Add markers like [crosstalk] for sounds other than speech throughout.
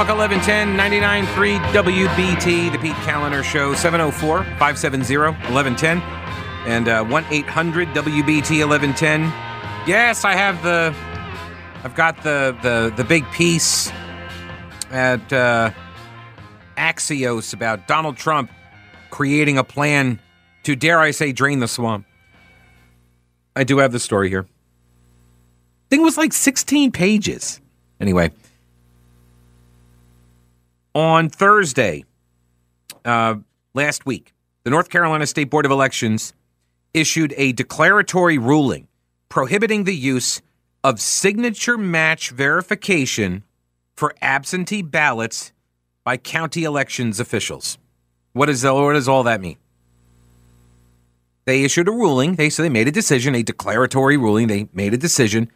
Talk 1110 99.3 WBT, the Pete Kaliner Show, 704 570 1110 and uh, 1 800 WBT 1110. Yes, I have the. I've got the, the, the big piece at uh, Axios about Donald Trump creating a plan to, dare I say, drain the swamp. I do have the story here. Thing was like 16 pages. Anyway, on Thursday, uh, last week, the North Carolina State Board of Elections issued a declaratory ruling prohibiting the use of signature match verification for absentee ballots by county elections officials. What, is, what does all that mean? They issued a ruling. They so they made a decision, a declaratory ruling. They made a decision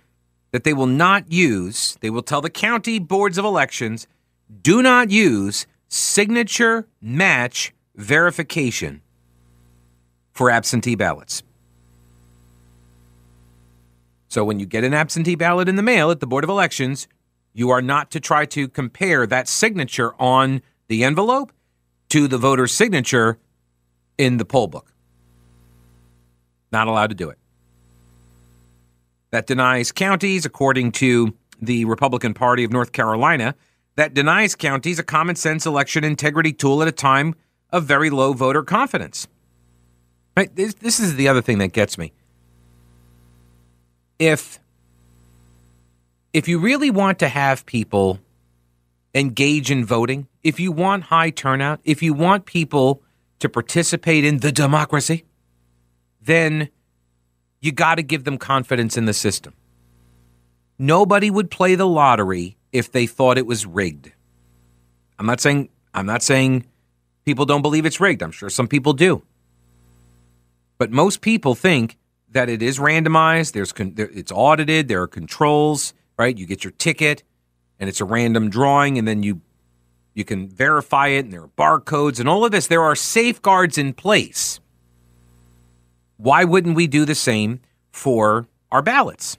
that they will not use. They will tell the county boards of elections, do not use signature match verification for absentee ballots. So when you get an absentee ballot in the mail at the Board of Elections, you are not to try to compare that signature on the envelope to the voter's signature in the poll book. Not allowed to do it. That denies counties, according to the Republican Party of North Carolina, that denies counties a common sense election integrity tool at a time of very low voter confidence. Right? This, this is the other thing that gets me. If if you really want to have people engage in voting, if you want high turnout, if you want people to participate in the democracy, then you got to give them confidence in the system. Nobody would play the lottery if they thought it was rigged. I'm not saying I'm not saying people don't believe it's rigged. I'm sure some people do. But most people think that it is randomized. There's con- it's audited. There are controls, right? You get your ticket, and it's a random drawing, and then you you can verify it, and there are barcodes and all of this. There are safeguards in place. Why wouldn't we do the same for our ballots?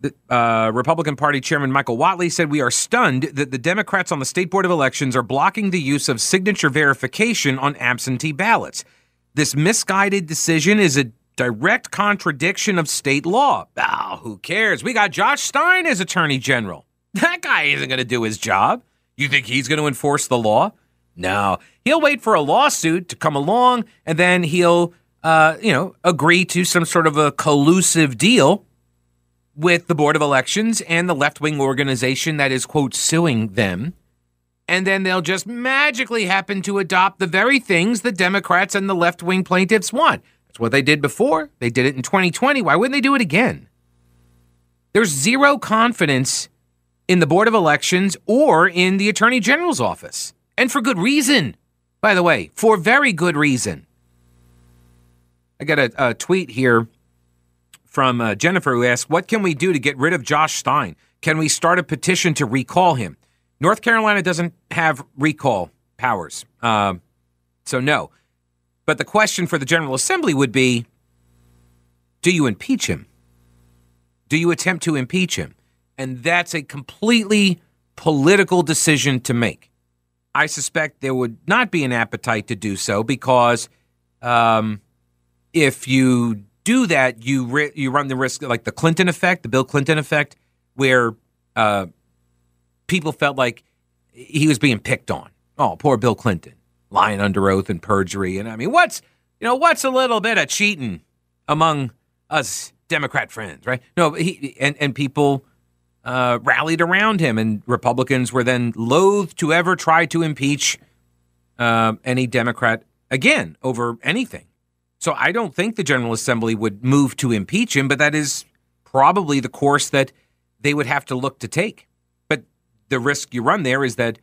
The, uh, Republican Party Chairman Michael Whatley said, We are stunned that the Democrats on the State Board of Elections are blocking the use of signature verification on absentee ballots. This misguided decision is a direct contradiction of state law. Oh, who cares? We got Josh Stein as Attorney General. [laughs] That guy isn't going to do his job. You think he's going to enforce the law? No. He'll wait for a lawsuit to come along and then he'll, uh, you know, agree to some sort of a collusive deal with the Board of Elections and the left wing organization that is, quote, suing them. And then they'll just magically happen to adopt the very things the Democrats and the left wing plaintiffs want. That's what they did before. They did it in 2020. Why wouldn't they do it again? There's zero confidence in the Board of Elections or in the Attorney General's office. And for good reason, by the way, for very good reason. I got a, a tweet here from uh, Jennifer who asked, What can we do to get rid of Josh Stein? Can we start a petition to recall him? North Carolina doesn't have recall powers. Uh, so, no. But the question for the General Assembly would be do you impeach him? Do you attempt to impeach him? And that's a completely political decision to make. I suspect there would not be an appetite to do so because um, if you do that, you ri- you run the risk, like the Clinton effect, the Bill Clinton effect, where uh, people felt like he was being picked on. Oh, poor Bill Clinton, lying under oath and perjury. And I mean, what's you know what's a little bit of cheating among us Democrat friends, right? No, he and and people uh, rallied around him, and Republicans were then loath to ever try to impeach uh, any Democrat again over anything. So I don't think the General Assembly would move to impeach him, but that is probably the course that they would have to look to take. But the risk you run there is that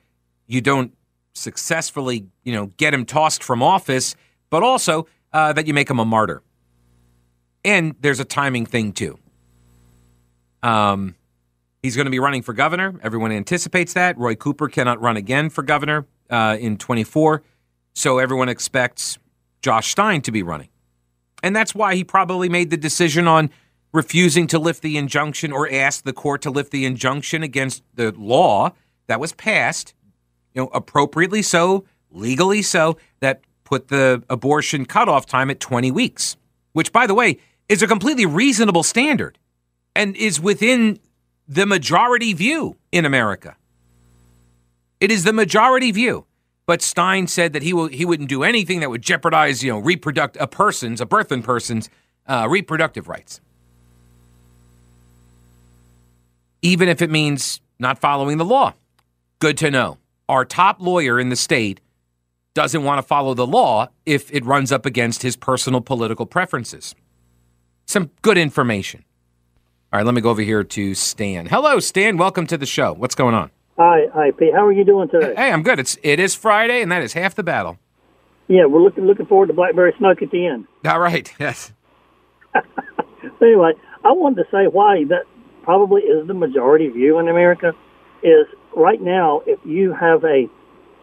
you don't successfully, you know, get him tossed from office, but also uh, that you make him a martyr. And there's a timing thing too. Um, he's going to be running for governor. Everyone anticipates that. Roy Cooper cannot run again for governor uh, in 24, so everyone expects Josh Stein to be running. And that's why he probably made the decision on refusing to lift the injunction or ask the court to lift the injunction against the law that was passed, you know, appropriately so, legally so, that put the abortion cutoff time at 20 weeks, which, by the way, is a completely reasonable standard and is within the majority view in America. It is the majority view. But Stein said that he will he wouldn't do anything that would jeopardize, you know, reproduct a person's, a birthing person's uh, reproductive rights. Even if it means not following the law. Good to know. Our top lawyer in the state doesn't want to follow the law if it runs up against his personal political preferences. Some good information. All right, let me go over here to Stan. Hello, Stan. Welcome to the show. What's going on? Hi, hi, Pete. How are you doing today? Hey, I'm good. It's it is Friday, and that is half the battle. Yeah, we're looking looking forward to Blackberry Smoke at the end. All right. [laughs] Yes. [laughs] anyway, I wanted to say why that probably is the majority view in America. Is right now, if you have a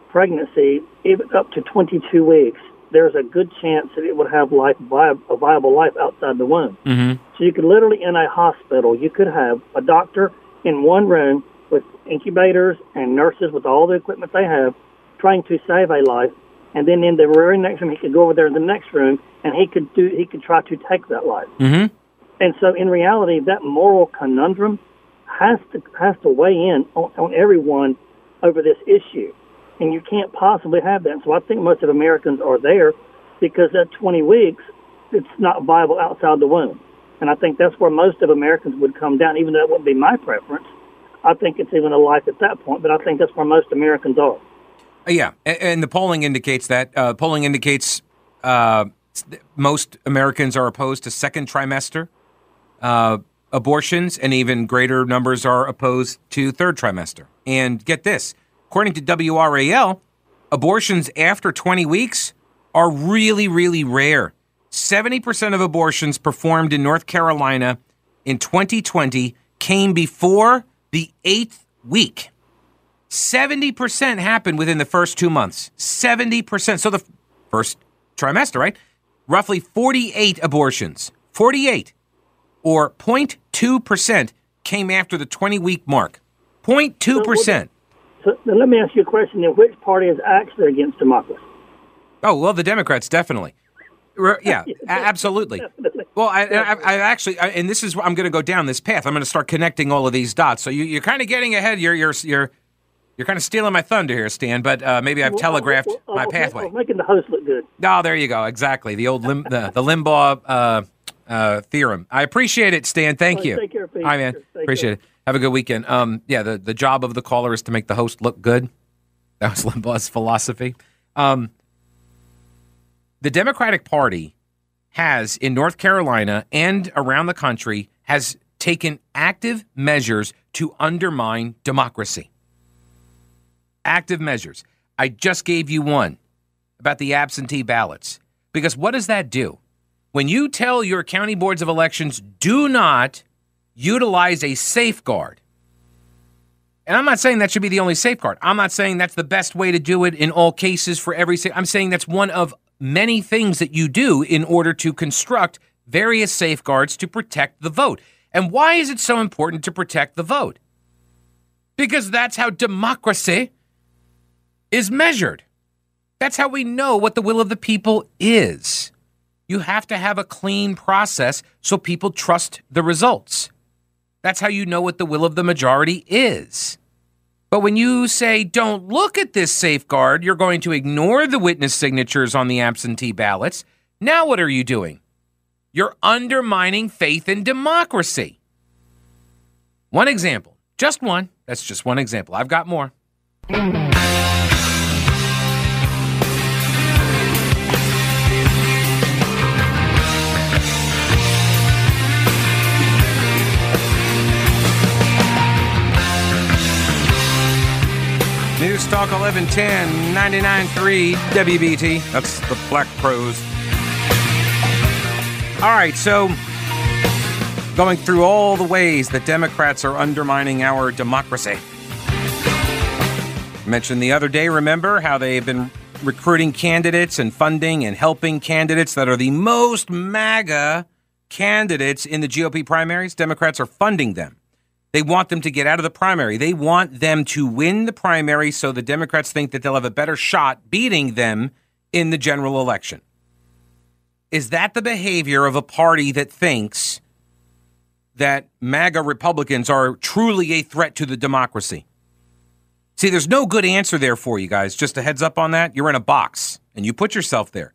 pregnancy even up to 22 weeks, there's a good chance that it would have life a viable life outside the womb. Mm-hmm. So you could literally in a hospital, you could have a doctor in one room with incubators and nurses with all the equipment they have, trying to save a life. And then in the very next room, he could go over there in the next room and he could do he could try to take that life. Mm-hmm. And so, in reality, that moral conundrum has to has to weigh in on, on everyone over this issue, and you can't possibly have that. So, I think most of Americans are there because that 20 weeks it's not viable outside the womb, and I think that's where most of Americans would come down. Even though it wouldn't be my preference, I think it's even a life at that point. But I think that's where most Americans are. Yeah, and the polling indicates that. Uh, polling indicates uh, most Americans are opposed to second trimester uh, abortions, and even greater numbers are opposed to third trimester. And get this according to WRAL, abortions after 20 weeks are really, really rare. 70% of abortions performed in North Carolina in 2020 came before the eighth week. 70% happened within the first two months. 70%. So the first trimester, right? Roughly 48 abortions. 48 or 0.2% came after the 20 week mark. 0.2%. So, so let me ask you a question then. Which party is actually against democracy? Oh, well, the Democrats, definitely. [laughs] Yeah, absolutely. Well, I, I, I actually, I, and this is I'm going to go down this path. I'm going to start connecting all of these dots. So you, are kind of getting ahead. You're you're you're you're kind of stealing my thunder here, Stan. But uh, maybe I've telegraphed well, well, my pathway. making the host look good. Oh, there you go. Exactly the old lim, the, the Limbaugh uh, uh, theorem. I appreciate it, Stan. Thank right, you. Take care, Pete. Hi, man. appreciate care. it. Have a good weekend. Um, yeah, the, the job of the caller is to make the host look good. That was [laughs] Limbaugh's philosophy. Um, the Democratic Party has in North Carolina and around the country has taken active measures to undermine democracy. Active measures. I just gave you one about the absentee ballots. Because what does that do? when you tell your county boards of elections, do not utilize a safeguard. And I'm not saying that should be the only safeguard. I'm not saying that's the best way to do it in all cases for every. I'm saying that's one of many things that you do in order to construct various safeguards to protect the vote. And why is it so important to protect the vote? Because that's how democracy is measured. That's how we know what the will of the people is. You have to have a clean process so people trust the results. That's how you know what the will of the majority is. But when you say, don't look at this safeguard, you're going to ignore the witness signatures on the absentee ballots. Now, what are you doing? You're undermining faith in democracy. One example, just one. That's just one example. I've got more. News Talk 1110 99.3 WBT. That's the Black Pros. All right, so going through all the ways that Democrats are undermining our democracy. I mentioned the other day, remember how they've been recruiting candidates and funding and helping candidates that are the most MAGA candidates in the GOP primaries, Democrats are funding them. They want them to get out of the primary. They want them to win the primary so the Democrats think that they'll have a better shot beating them in the general election. Is that the behavior of a party that thinks that MAGA Republicans are truly a threat to the democracy? See, there's no good answer there for you guys. Just a heads up on that. You're in a box and you put yourself there.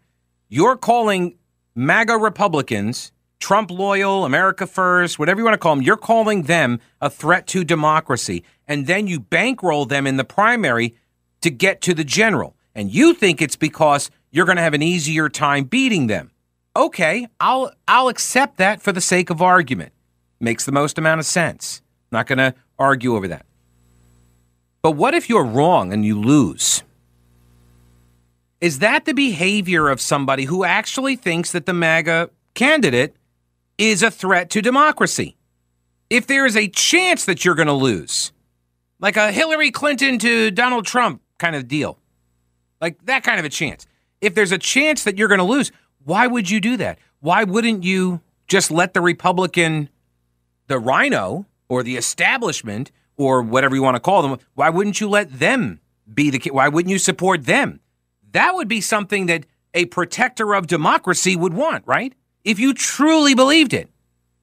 You're calling MAGA Republicans, Trump loyal, America first, whatever you want to call them, you're calling them a threat to democracy. And then you bankroll them in the primary to get to the general. And you think it's because you're going to have an easier time beating them. Okay, I'll I'll accept that for the sake of argument. Makes the most amount of sense. Not going to argue over that. But what if you're wrong and you lose? Is that the behavior of somebody who actually thinks that the MAGA candidate is a threat to democracy? If there is a chance that you're going to lose, like a Hillary Clinton to Donald Trump kind of deal, like that kind of a chance. If there's a chance that you're going to lose, why would you do that? Why wouldn't you just let the Republican, the RINO, or the establishment, or whatever you want to call them, why wouldn't you let them be the Why wouldn't you support them? That would be something that a protector of democracy would want, right? If you truly believed it.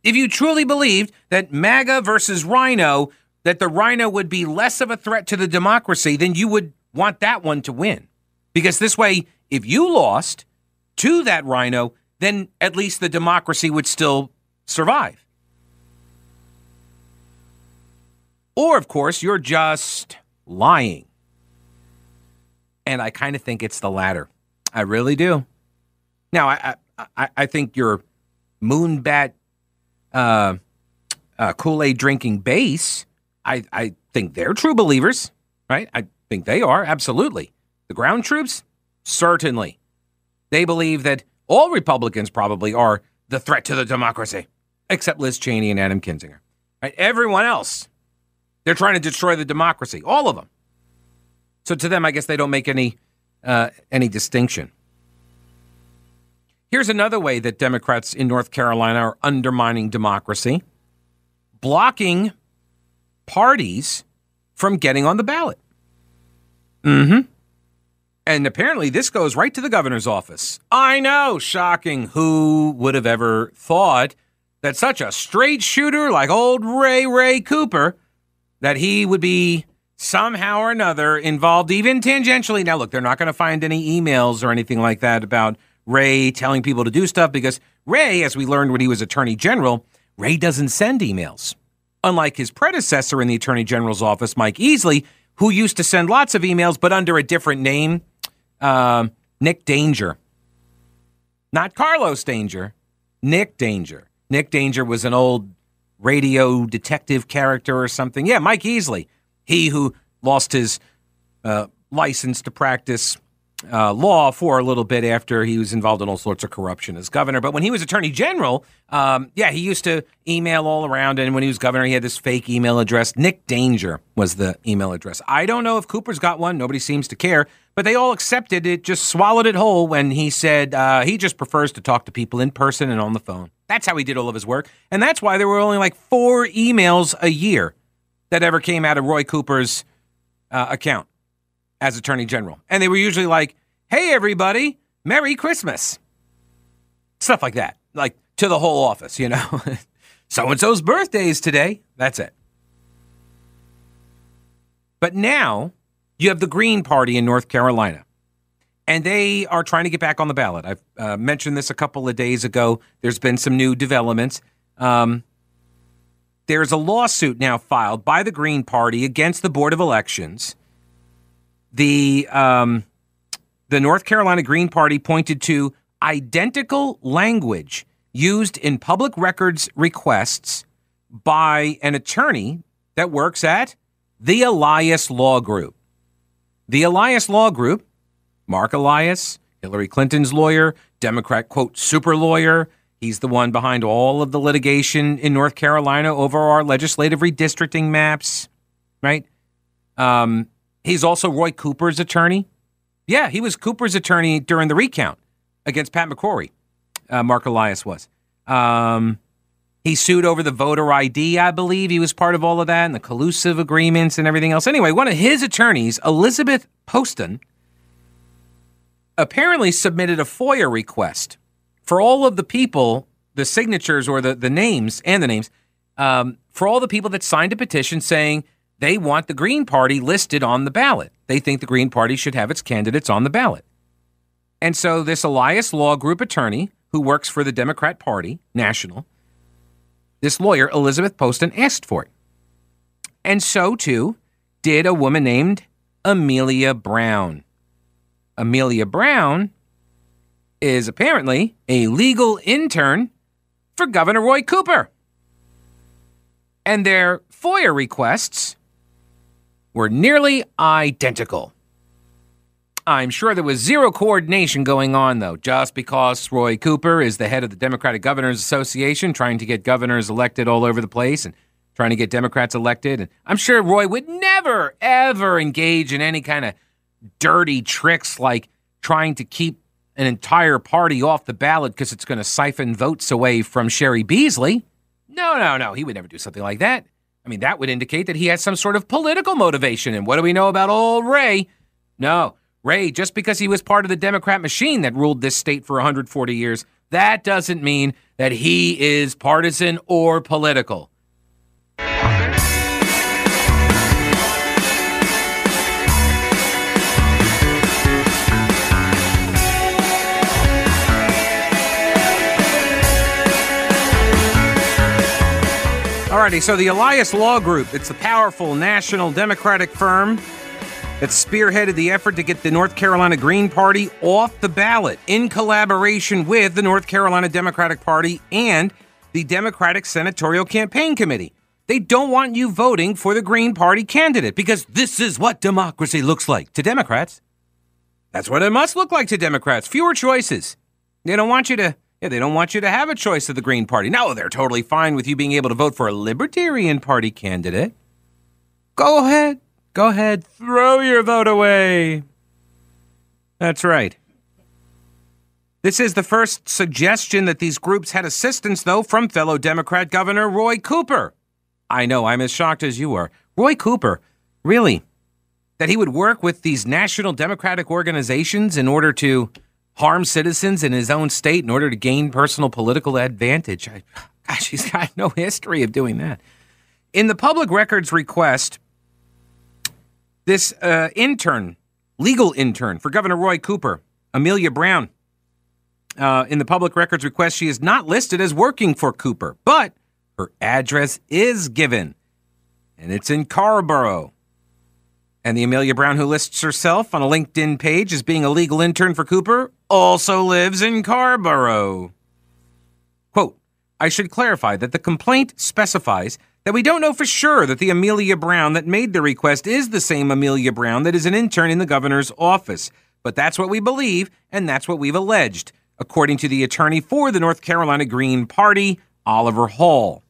If you truly believed that MAGA versus RINO, that the RINO would be less of a threat to the democracy, then you would want that one to win. Because this way, if you lost to that RINO, then at least the democracy would still survive. Or, of course, you're just lying. And I kind of think it's the latter. I really do. Now, I I, I think your moonbat uh, uh, Kool Aid drinking base, I, I think they're true believers, right? I think they are, absolutely. The ground troops, certainly. They believe that all Republicans probably are the threat to the democracy, except Liz Cheney and Adam Kinzinger. Right? Everyone else, they're trying to destroy the democracy, all of them. So to them, I guess they don't make any uh, any distinction. Here's another way that Democrats in North Carolina are undermining democracy blocking parties from getting on the ballot. Mm hmm. And apparently, this goes right to the governor's office. I know, shocking. Who would have ever thought that such a straight shooter like old Ray Ray Cooper that he would be somehow or another involved, even tangentially. Now, look, they're not going to find any emails or anything like that about Ray telling people to do stuff because Ray, as we learned when he was Attorney General, Ray doesn't send emails. Unlike his predecessor in the Attorney General's office, Mike Easley, who used to send lots of emails but under a different name, uh, Nick Danger. Not Carlos Danger, Nick Danger. Nick Danger was an old radio detective character or something. Yeah, Mike Easley he who lost his uh, license to practice uh, law for a little bit after he was involved in all sorts of corruption as governor. But when he was attorney general, um, yeah, he used to email all around. And when he was governor, he had this fake email address. Nick Danger was the email address. I don't know if Cooper's got one. Nobody seems to care. But they all accepted it, just swallowed it whole when he said uh, he just prefers to talk to people in person and on the phone. That's how he did all of his work. And that's why there were only like four emails a year that ever came out of Roy Cooper's uh, account as Attorney General. And they were usually like, hey, everybody, Merry Christmas. Stuff like that, like to the whole office, you know. [laughs] so and so's birthday is today. That's it. But now you have the Green Party in North Carolina, and they are trying to get back on the ballot. I've uh, mentioned this a couple of days ago. There's been some new developments. Um, there's a lawsuit now filed by the Green Party against the Board of Elections. The um, the North Carolina Green Party pointed to identical language used in public records requests by an attorney that works at the Elias Law Group. The Elias Law Group, Mark Elias, Hillary Clinton's lawyer, Democrat, quote, super lawyer, He's the one behind all of the litigation in North Carolina over our legislative redistricting maps, right? Um, he's also Roy Cooper's attorney. Yeah, he was Cooper's attorney during the recount against Pat McCrory. Uh, Mark Elias was. Um, he sued over the voter ID, I believe. He was part of all of that and the collusive agreements and everything else. Anyway, one of his attorneys, Elizabeth Poston, apparently submitted a FOIA request for all of the people, the signatures or the, the names and the names, um, for all the people that signed a petition saying they want the Green Party listed on the ballot. They think the Green Party should have its candidates on the ballot. And so this Elias Law Group attorney who works for the Democrat Party, national, this lawyer, Elizabeth Poston, asked for it. And so too did a woman named Amelia Brown. Amelia Brown is apparently a legal intern for Governor Roy Cooper. And their FOIA requests were nearly identical. I'm sure there was zero coordination going on, though, just because Roy Cooper is the head of the Democratic Governors Association, trying to get governors elected all over the place and trying to get Democrats elected. And I'm sure Roy would never, ever engage in any kind of dirty tricks like trying to keep an entire party off the ballot because it's going to siphon votes away from Cheri Beasley. No, no, no. He would never do something like that. I mean, that would indicate that he has some sort of political motivation. And what do we know about old Ray? No, Ray, just because he was part of the Democrat machine that ruled this state for 140 years, that doesn't mean that he is partisan or political. Alrighty, so the Elias Law Group, it's a powerful national Democratic firm that spearheaded the effort to get the North Carolina Green Party off the ballot in collaboration with the North Carolina Democratic Party and the Democratic Senatorial Campaign Committee. They don't want you voting for the Green Party candidate because this is what democracy looks like to Democrats. That's what it must look like to Democrats. Fewer choices. They don't want you to yeah, they don't want you to have a choice of the Green Party. No, they're totally fine with you being able to vote for a Libertarian Party candidate. Go ahead. Go ahead, throw your vote away. That's right. This is the first suggestion that these groups had assistance, though, from fellow Democrat Governor Roy Cooper. I know, I'm as shocked as you are. Roy Cooper, really? That he would work with these national Democratic organizations in order to harm citizens in his own state in order to gain personal political advantage. I, gosh, he's got no history of doing that. In the public records request, this uh, intern, legal intern for Governor Roy Cooper, Amelia Brown, uh, in the public records request, she is not listed as working for Cooper, but her address is given, and it's in Carrboro. And the Amelia Brown who lists herself on a LinkedIn page as being a legal intern for Cooper also lives in Carrboro. Quote, I should clarify that the complaint specifies that we don't know for sure that the Amelia Brown that made the request is the same Amelia Brown that is an intern in the governor's office. But that's what we believe, and that's what we've alleged, according to the attorney for the North Carolina Green Party, Oliver Hall.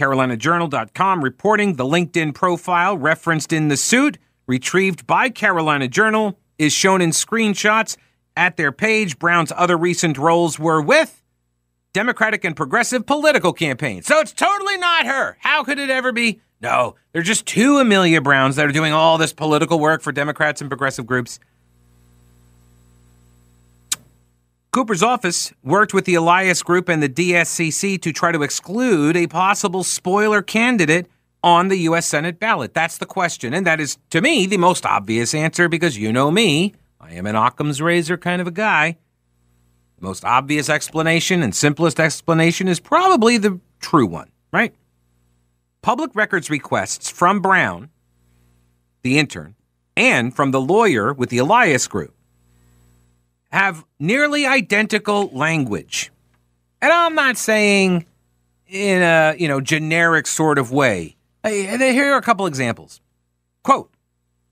CarolinaJournal.com reporting the LinkedIn profile referenced in the suit, retrieved by Carolina Journal, is shown in screenshots at their page. Brown's other recent roles were with Democratic and progressive political campaigns. So it's totally not her. How could it ever be? No, they're just two Amelia Browns that are doing all this political work for Democrats and progressive groups. Cooper's office worked with the Elias Group and the DSCC to try to exclude a possible spoiler candidate on the U.S. Senate ballot. That's the question. And that is, to me, the most obvious answer because you know me. I am an Occam's razor kind of a guy. The most obvious explanation and simplest explanation is probably the true one, right? Public records requests from Brown, the intern, and from the lawyer with the Elias Group have nearly identical language. And I'm not saying in a, you know, generic sort of way. Here are a couple examples. Quote,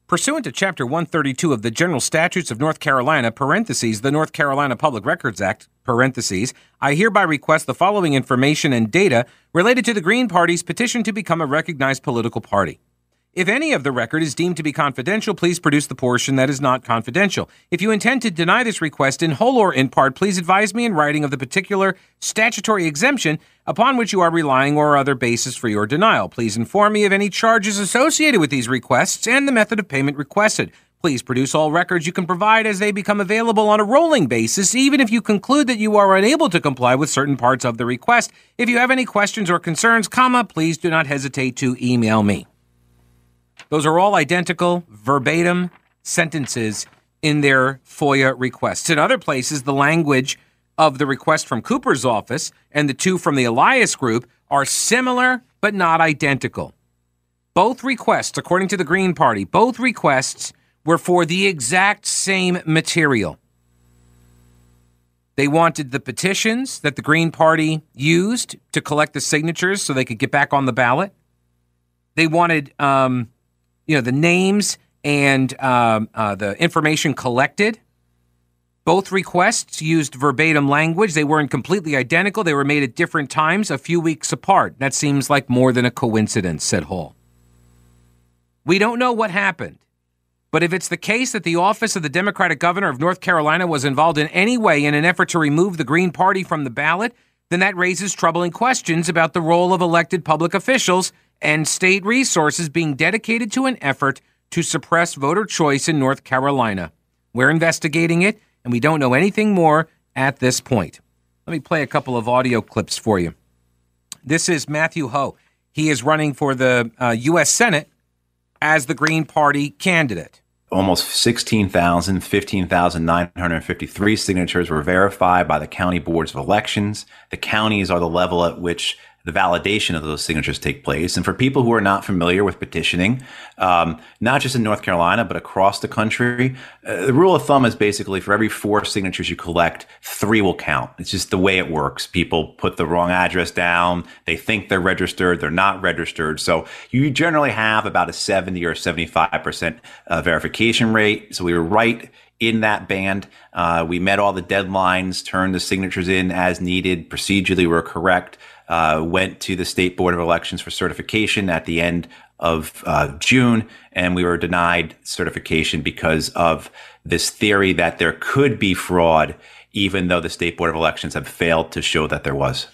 Pursuant to Chapter 132 of the General Statutes of North Carolina, parentheses, the North Carolina Public Records Act, parentheses, I hereby request the following information and data related to the Green Party's petition to become a recognized political party. If any of the record is deemed to be confidential, please produce the portion that is not confidential. If you intend to deny this request in whole or in part, please advise me in writing of the particular statutory exemption upon which you are relying or other basis for your denial. Please inform me of any charges associated with these requests and the method of payment requested. Please produce all records you can provide as they become available on a rolling basis, even if you conclude that you are unable to comply with certain parts of the request. If you have any questions or concerns, comma, please do not hesitate to email me. Those are all identical, verbatim sentences in their FOIA requests. In other places, the language of the request from Cooper's office and the two from the Elias group are similar but not identical. Both requests, according to the Green Party, both requests were for the exact same material. They wanted the petitions that the Green Party used to collect the signatures so they could get back on the ballot. They wanted um, you know the names and um, uh, the information collected. Both requests used verbatim language. They weren't completely identical. They were made at different times, a few weeks apart. That seems like more than a coincidence, said Hall. We don't know what happened. But if it's the case that the office of the Democratic governor of North Carolina was involved in any way in an effort to remove the Green Party from the ballot, then that raises troubling questions about the role of elected public officials and state resources being dedicated to an effort to suppress voter choice in North Carolina. We're investigating it, and we don't know anything more at this point. Let me play a couple of audio clips for you. This is Matthew Hoh. He is running for the uh, U.S. Senate as the Green Party candidate. Almost 16,000, 15,953 signatures were verified by the county boards of elections. The counties are the level at which the validation of those signatures take place. And for people who are not familiar with petitioning, um, not just in North Carolina, but across the country, uh, the rule of thumb is basically for every four signatures you collect, three will count. It's just the way it works. People put the wrong address down. They think they're registered. They're not registered. So you generally have about a 70 or 75% uh, verification rate. So we were right in that band. Uh, we met all the deadlines, turned the signatures in as needed. Procedurally, we're correct uh, went to the State Board of Elections for certification at the end of uh, June, and we were denied certification because of this theory that there could be fraud, even though the State Board of Elections have failed to show that there was.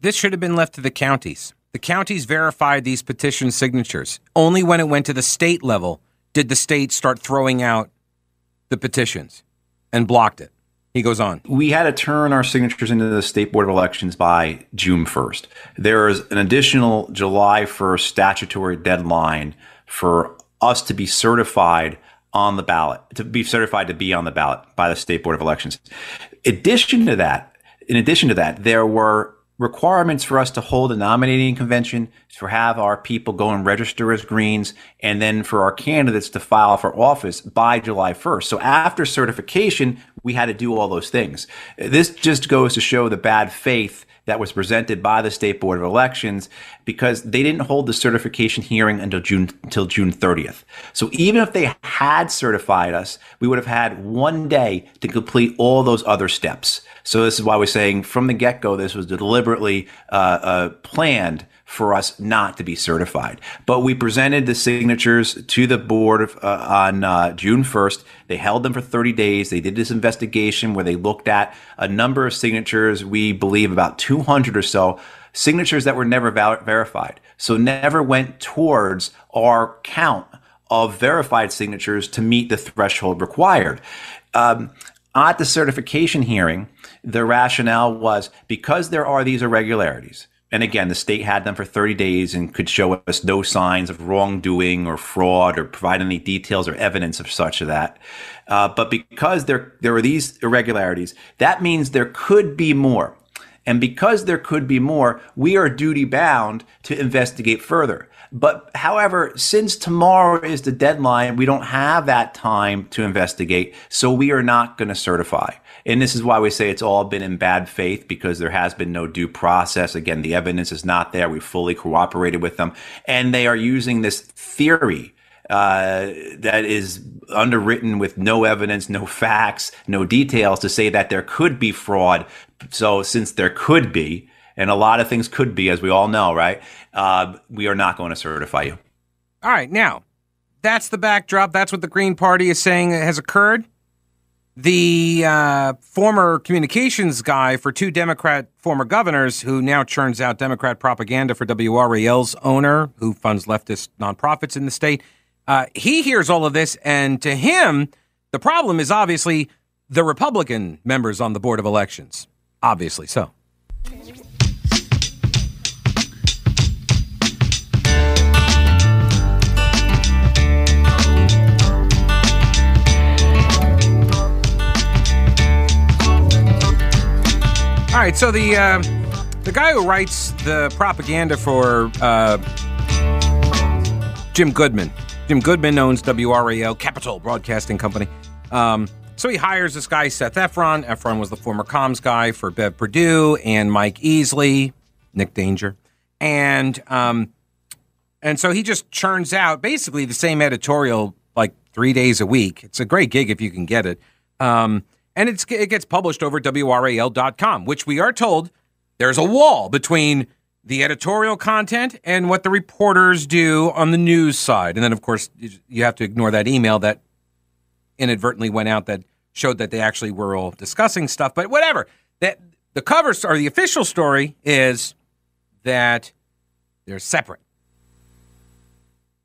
This should have been left to the counties. The counties verified these petition signatures. Only when it went to the state level did the state start throwing out the petitions and blocked it. He goes on. We had to turn our signatures into the State Board of Elections by June 1st. There is an additional July 1st statutory deadline for us to be certified on the ballot, to be certified to be on the ballot by the State Board of Elections. Addition to that, in addition to that, there were requirements for us to hold a nominating convention, to have our people go and register as Greens, and then for our candidates to file for office by July 1st. So after certification, we had to do all those things. This just goes to show the bad faith that was presented by the State Board of Elections because they didn't hold the certification hearing until June until June 30th. So even if they had certified us, we would have had one day to complete all those other steps. So this is why we're saying from the get-go, this was deliberately uh, uh, planned for us not to be certified. But we presented the signatures to the board of, uh, on uh, June 1st. They held them for 30 days. They did this investigation where they looked at a number of signatures, we believe about 200 or so signatures that were never verified. So never went towards our count of verified signatures to meet the threshold required. Um, at the certification hearing, the rationale was because there are these irregularities, and again, the state had them for 30 days and could show us no signs of wrongdoing or fraud or provide any details or evidence of such of that. Uh, but because there, there were these irregularities, that means there could be more. And because there could be more, we are duty bound to investigate further. But however, since tomorrow is the deadline, we don't have that time to investigate. So we are not going to certify. And this is why we say it's all been in bad faith because there has been no due process. Again, the evidence is not there. We fully cooperated with them. And they are using this theory uh, that is underwritten with no evidence, no facts, no details to say that there could be fraud. So since there could be, and a lot of things could be, as we all know, right? Uh, we are not going to certify you. All right, now that's the backdrop. That's what the Green Party is saying has occurred. The uh, former communications guy for two Democrat former governors, who now churns out Democrat propaganda for WRAL's owner, who funds leftist nonprofits in the state, uh, he hears all of this, and to him, the problem is obviously the Republican members on the Board of Elections. Obviously so. Right, so the uh, the guy who writes the propaganda for uh, Jim Goodmon, Jim Goodmon owns WRAL Capitol Broadcasting Company. Um, so he hires this guy, Seth Effron. Effron was the former comms guy for Bev Perdue and Mike Easley, Nick Danger, and um, and so he just churns out basically the same editorial like three days a week. It's a great gig if you can get it. Um, and it's it gets published over WRAL.com, which we are told there's a wall between the editorial content and what the reporters do on the news side. And then, of course, you have to ignore that email that inadvertently went out that showed that they actually were all discussing stuff. But whatever. That the cover or the official story is that they're separate.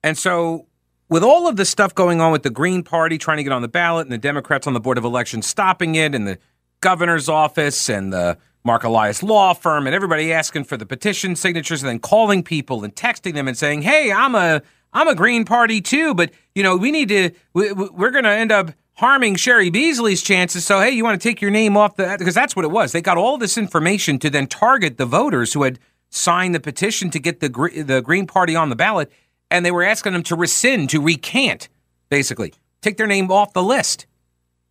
And so with all of the stuff going on with the Green Party trying to get on the ballot and the Democrats on the Board of Elections stopping it and the governor's office and the Mark Elias law firm and everybody asking for the petition signatures and then calling people and texting them and saying, "Hey, I'm a I'm a Green Party too, but you know we need to we, we're going to end up harming Cheri Beasley's chances. So hey, you want to take your name off the because that's what it was. They got all this information to then target the voters who had signed the petition to get the the Green Party on the ballot." And they were asking them to rescind, to recant, basically, take their name off the list,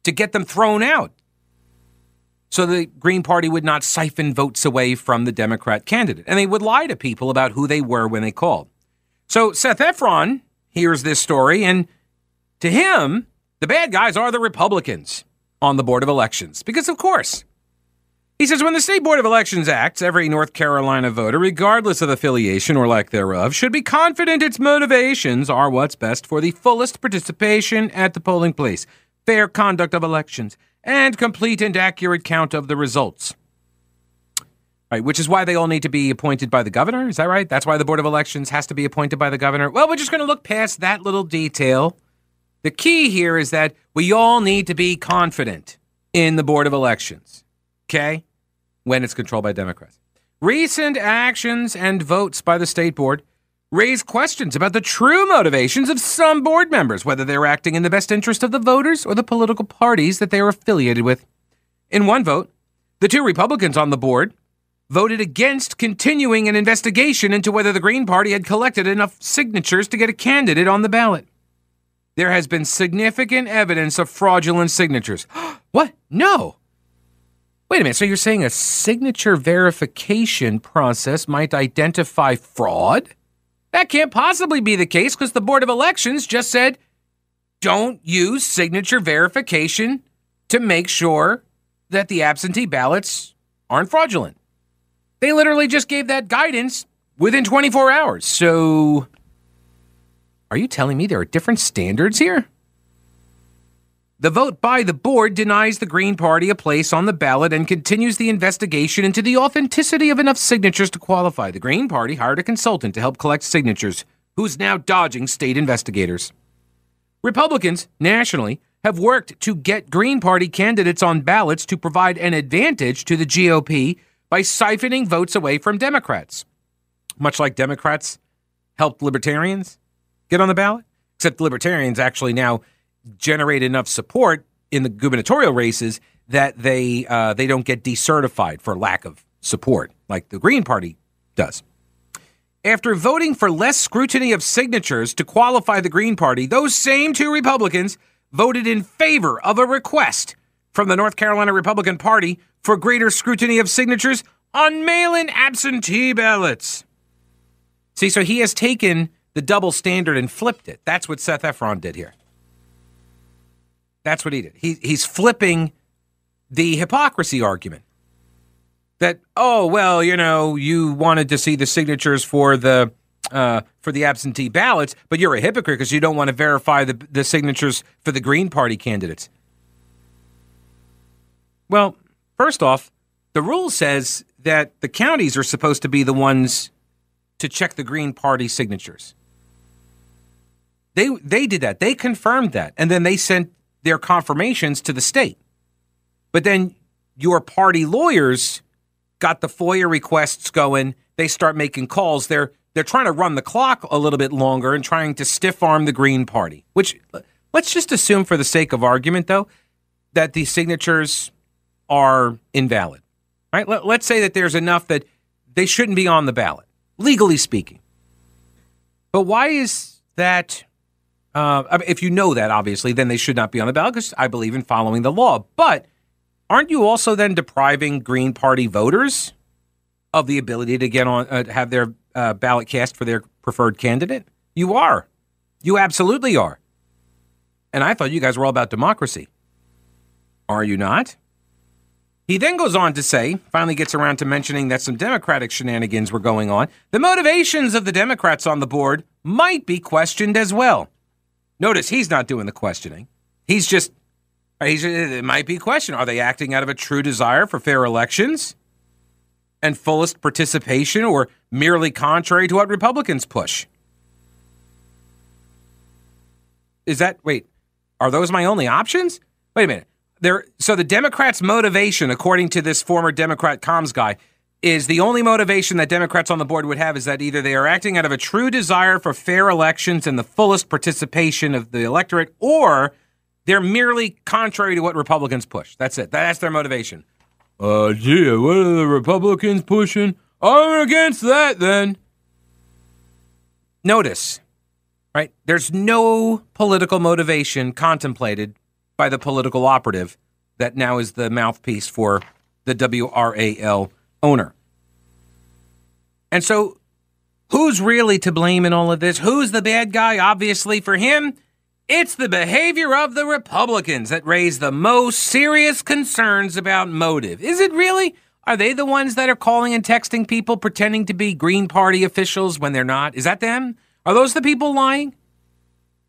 to get them thrown out. So the Green Party would not siphon votes away from the Democrat candidate. And they would lie to people about who they were when they called. So Seth Effron hears this story, and to him, the bad guys are the Republicans on the Board of Elections. Because, of course, he says when the State Board of Elections acts, every North Carolina voter, regardless of affiliation or lack thereof, should be confident its motivations are what's best for the fullest participation at the polling place, fair conduct of elections, and complete and accurate count of the results. Right, which is why they all need to be appointed by the governor. Is that right? That's why the Board of Elections has to be appointed by the governor. Well, we're just going to look past that little detail. The key here is that we all need to be confident in the Board of Elections. Okay? When it's controlled by Democrats. Recent actions and votes by the state board raise questions about the true motivations of some board members, whether they're acting in the best interest of the voters or the political parties that they are affiliated with. In one vote, the two Republicans on the board voted against continuing an investigation into whether the Green Party had collected enough signatures to get a candidate on the ballot. There has been significant evidence of fraudulent signatures. [gasps] what? No. Wait a minute. So you're saying a signature verification process might identify fraud? That can't possibly be the case because the Board of Elections just said don't use signature verification to make sure that the absentee ballots aren't fraudulent. They literally just gave that guidance within 24 hours. So are you telling me there are different standards here? The vote by the board denies the Green Party a place on the ballot and continues the investigation into the authenticity of enough signatures to qualify. The Green Party hired a consultant to help collect signatures, who's now dodging state investigators. Republicans, nationally, have worked to get Green Party candidates on ballots to provide an advantage to the GOP by siphoning votes away from Democrats. Much like Democrats helped libertarians get on the ballot, except libertarians actually now generate enough support in the gubernatorial races that they uh, they don't get decertified for lack of support, like the Green Party does. After voting for less scrutiny of signatures to qualify the Green Party, those same two Republicans voted in favor of a request from the North Carolina Republican Party for greater scrutiny of signatures on mail in absentee ballots. See, so he has taken the double standard and flipped it. That's what Seth Effron did here. That's what he did. He, he's flipping the hypocrisy argument. that oh well you know you wanted to see the signatures for the uh, for the absentee ballots, but you're a hypocrite because you don't want to verify the the signatures for the Green Party candidates. Well, first off, the rule says that the counties are supposed to be the ones to check the Green Party signatures. They they did that. They confirmed that, and then they sent their confirmations to the state. But then your party lawyers got the FOIA requests going. They start making calls. They're they're trying to run the clock a little bit longer and trying to stiff arm the Green Party. Which let's just assume, for the sake of argument, though, that the signatures are invalid. Right? Let, let's say that there's enough that they shouldn't be on the ballot, legally speaking. But why is that? Uh, if you know that, obviously, then they should not be on the ballot because I believe in following the law. But aren't you also then depriving Green Party voters of the ability to get on, uh, have their uh, ballot cast for their preferred candidate? You are. You absolutely are. And I thought you guys were all about democracy. Are you not? He then goes on to say, finally gets around to mentioning that some Democratic shenanigans were going on. The motivations of the Democrats on the board might be questioned as well. Notice he's not doing the questioning. He's just it might be a question. Are they acting out of a true desire for fair elections and fullest participation or merely contrary to what Republicans push? Is that, wait, are those my only options? Wait a minute. There, so the Democrats' motivation, according to this former Democrat comms guy, is the only motivation that Democrats on the board would have is that either they are acting out of a true desire for fair elections and the fullest participation of the electorate, or they're merely contrary to what Republicans push. That's it. That's their motivation. Uh, gee, what are the Republicans pushing? I'm against that then. Notice, right? There's no political motivation contemplated by the political operative that now is the mouthpiece for the WRAL owner. And so, who's really to blame in all of this? Who's the bad guy? Obviously, for him, it's the behavior of the Republicans that raise the most serious concerns about motive. Is it really? Are they the ones that are calling and texting people pretending to be Green Party officials when they're not? Is that them? Are those the people lying?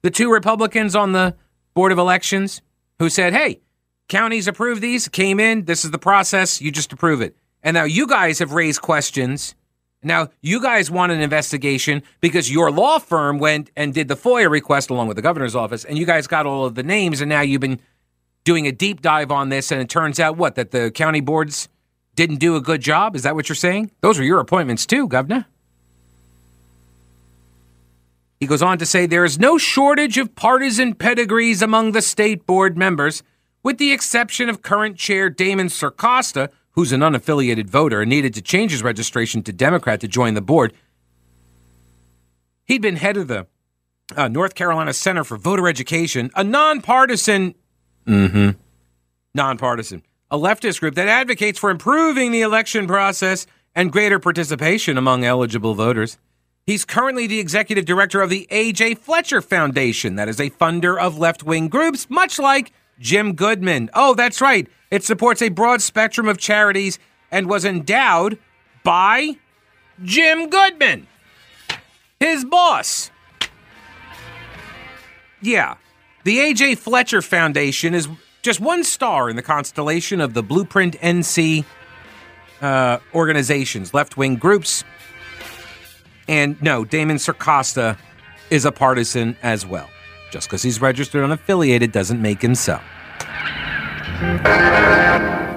The two Republicans on the Board of Elections who said, hey, counties approve these, came in, this is the process, you just approve it. And now you guys have raised questions now, you guys want an investigation because your law firm went and did the FOIA request along with the governor's office, and you guys got all of the names, and now you've been doing a deep dive on this, and it turns out what? That the county boards didn't do a good job? Is that what you're saying? Those were your appointments too, Governor. He goes on to say there is no shortage of partisan pedigrees among the state board members, with the exception of current chair Damon Circosta, who's an unaffiliated voter and needed to change his registration to Democrat to join the board. He'd been head of the uh, North Carolina Center for Voter Education, a nonpartisan, mm-hmm, nonpartisan, a leftist group that advocates for improving the election process and greater participation among eligible voters. He's currently the executive director of the A.J. Fletcher Foundation, that is a funder of left wing groups, much like Jim Goodmon. Oh, that's right. It supports a broad spectrum of charities and was endowed by Jim Goodmon, his boss. Yeah, the A.J. Fletcher Foundation is just one star in the constellation of the Blueprint NC uh, organizations, left wing groups. And no, Damon Circosta is a partisan as well. Just because he's registered unaffiliated doesn't make him so. Thank you.